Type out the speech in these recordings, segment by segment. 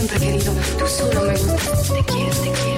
siempre he querido. Tú solo me gustas. Te quiero, te quiero.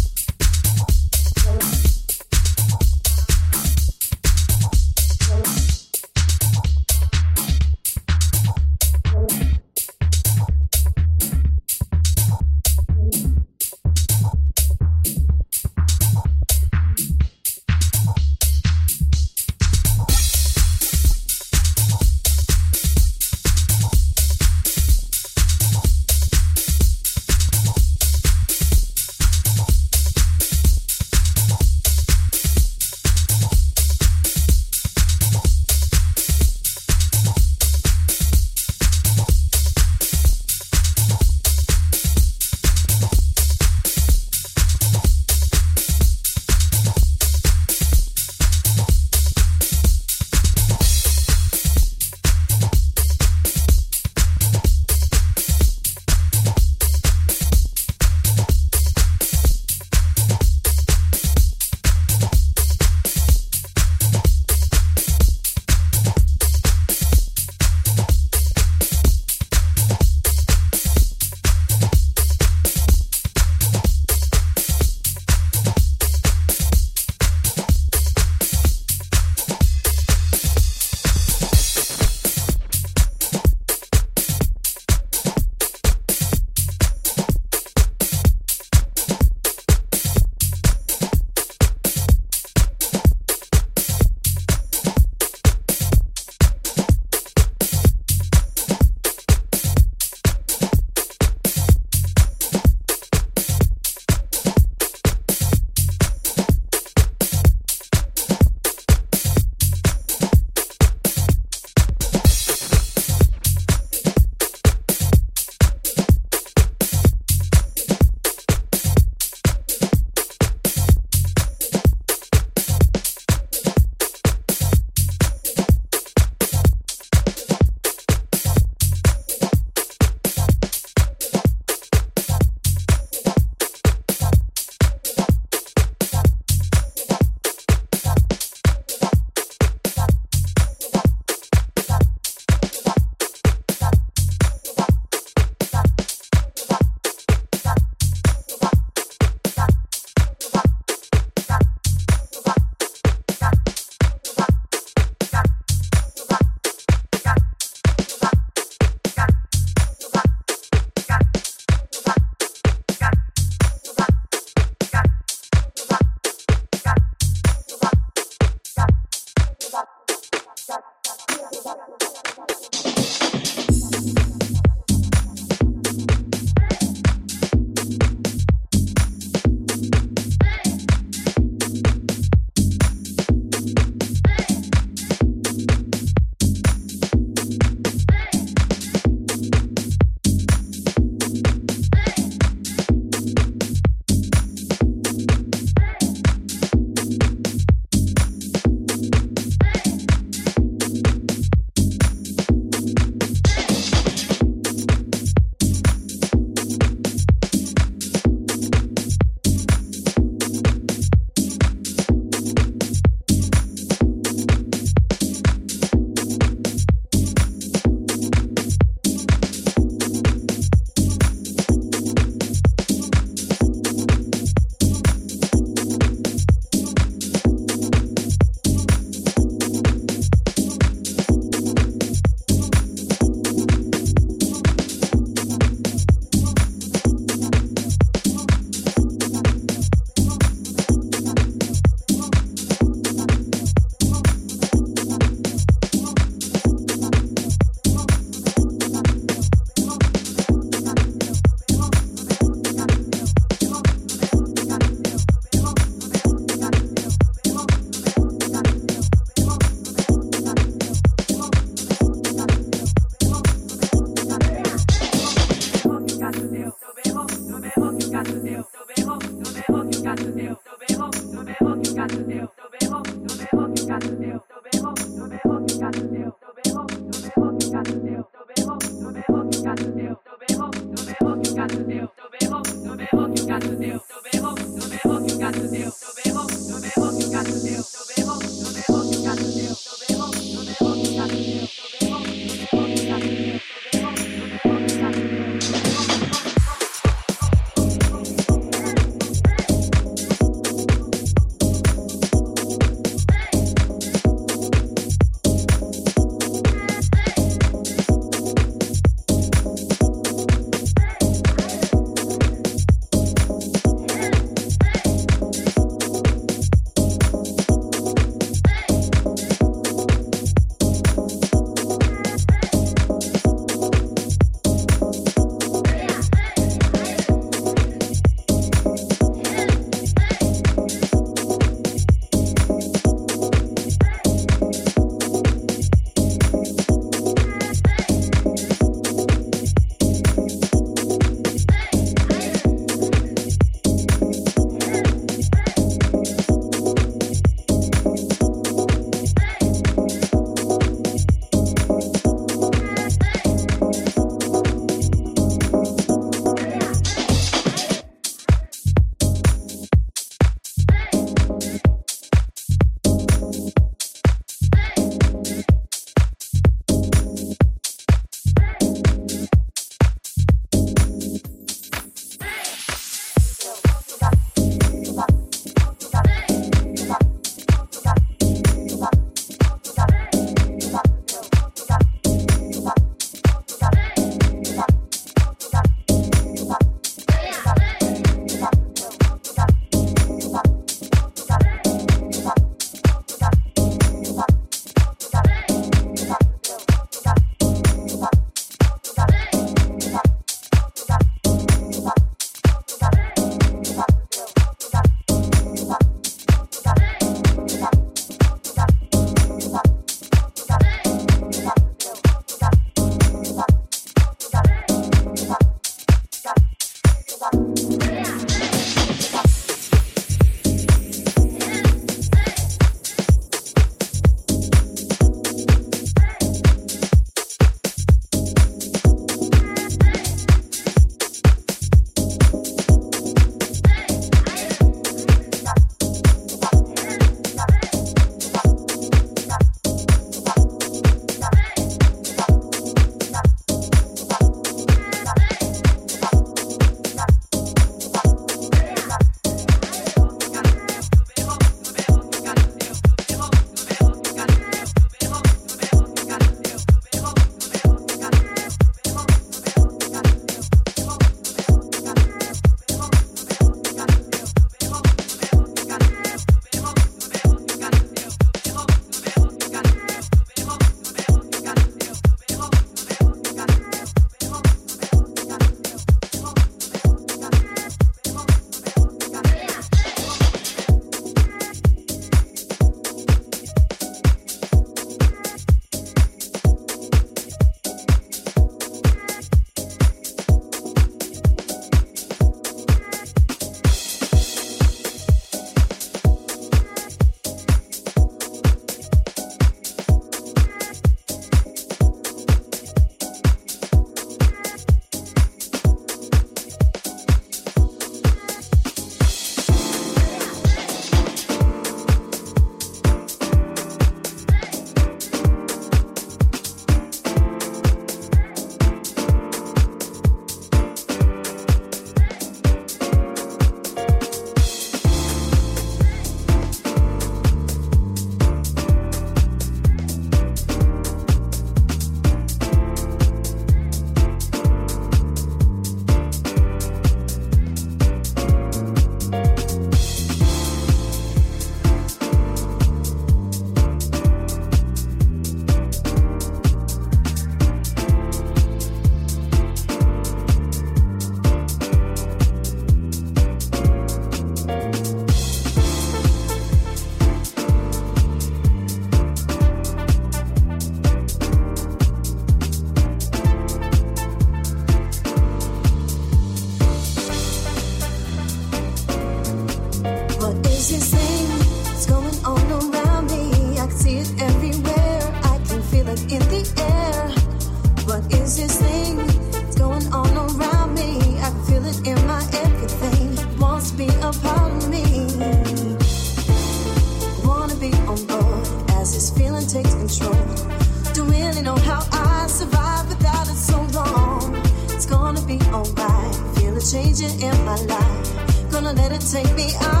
wanna let it take me out.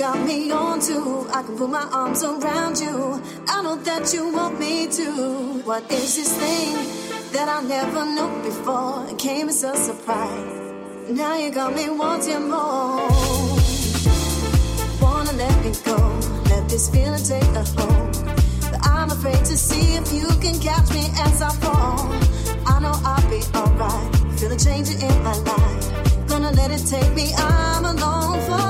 Got me on to. I can put my arms around you. I know that you want me to. What is this thing that I never knew before? It came as a surprise. Now you got me wanting more. Wanna let me go, let this feeling take a hold. But I'm afraid to see if you can catch me as I fall. I know I'll be alright. Feel a change in my life. Gonna let it take me. I'm alone for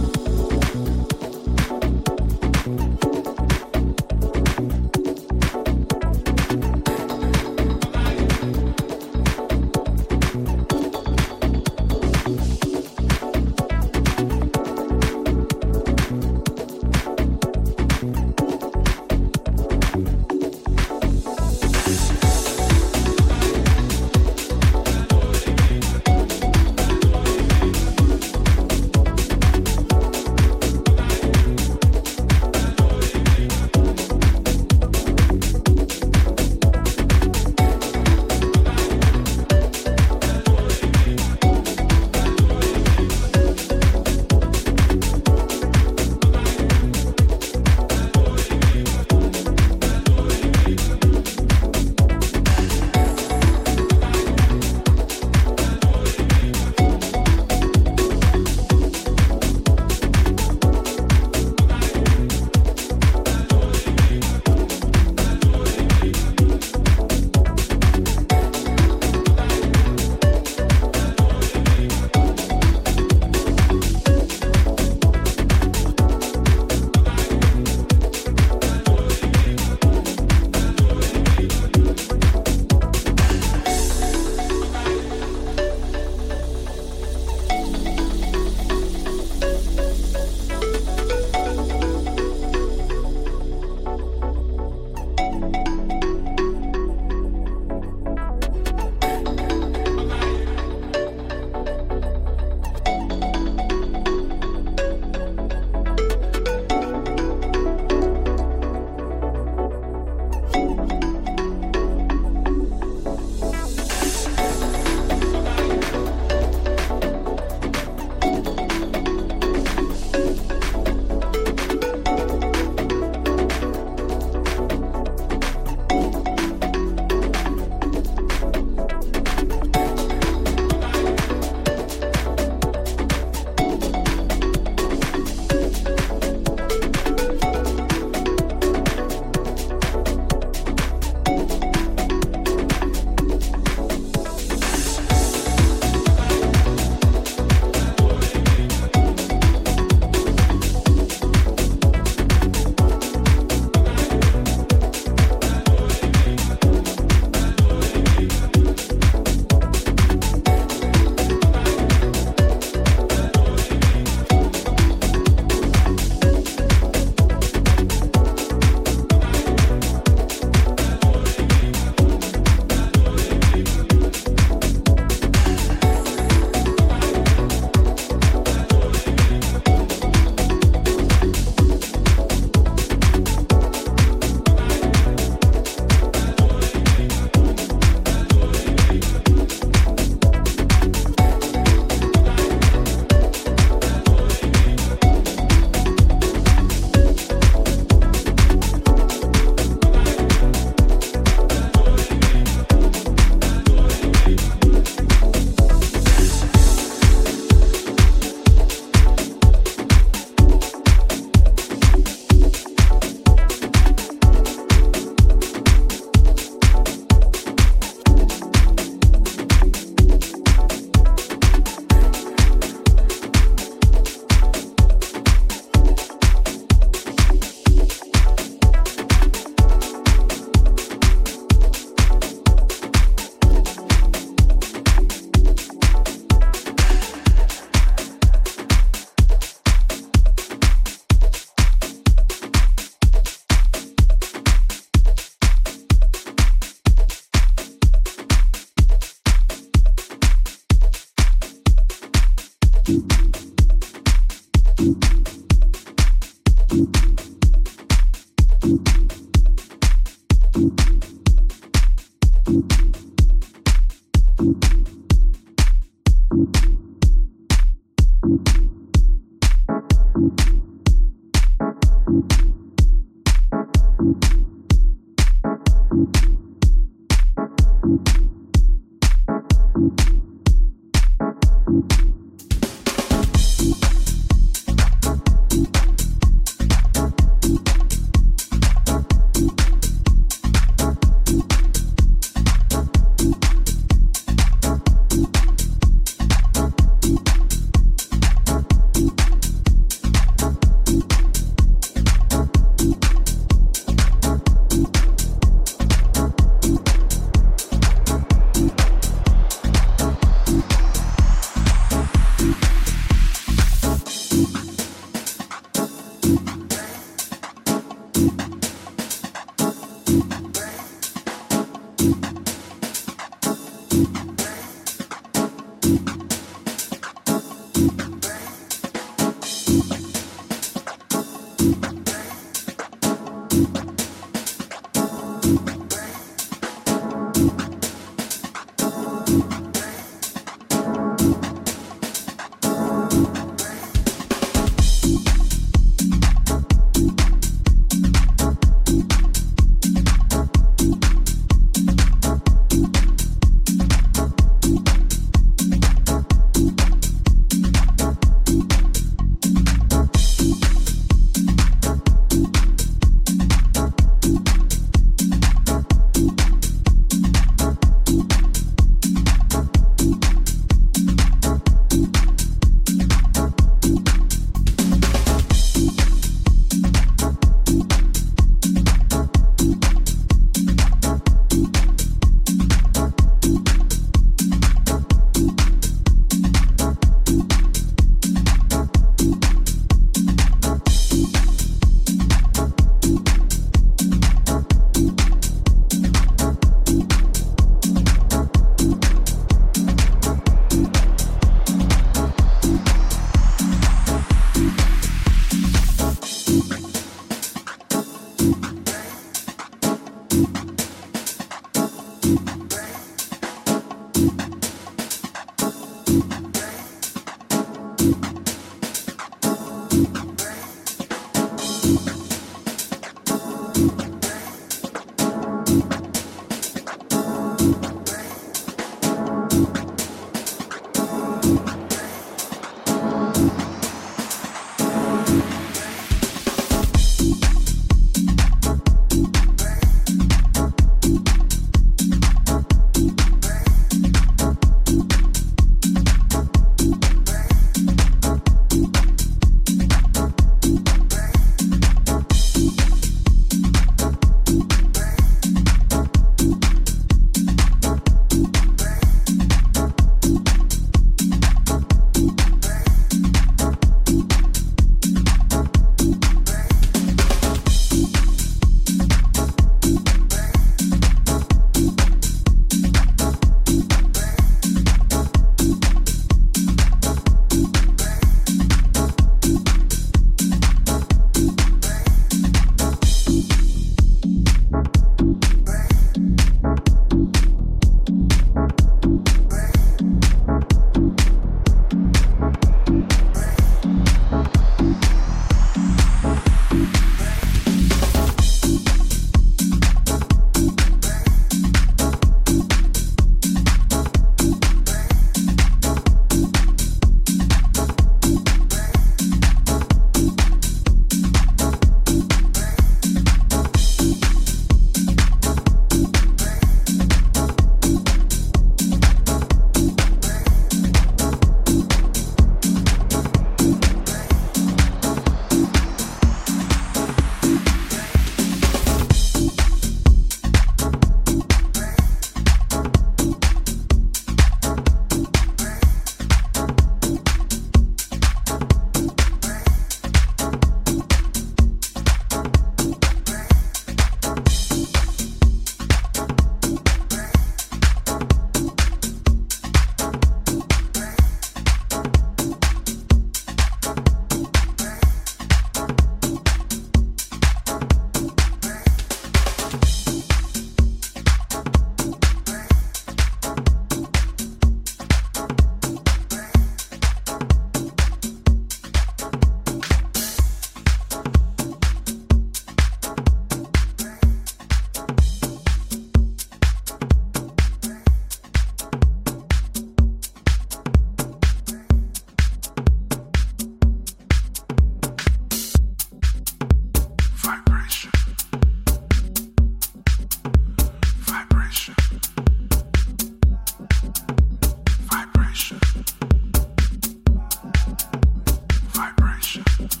Touch.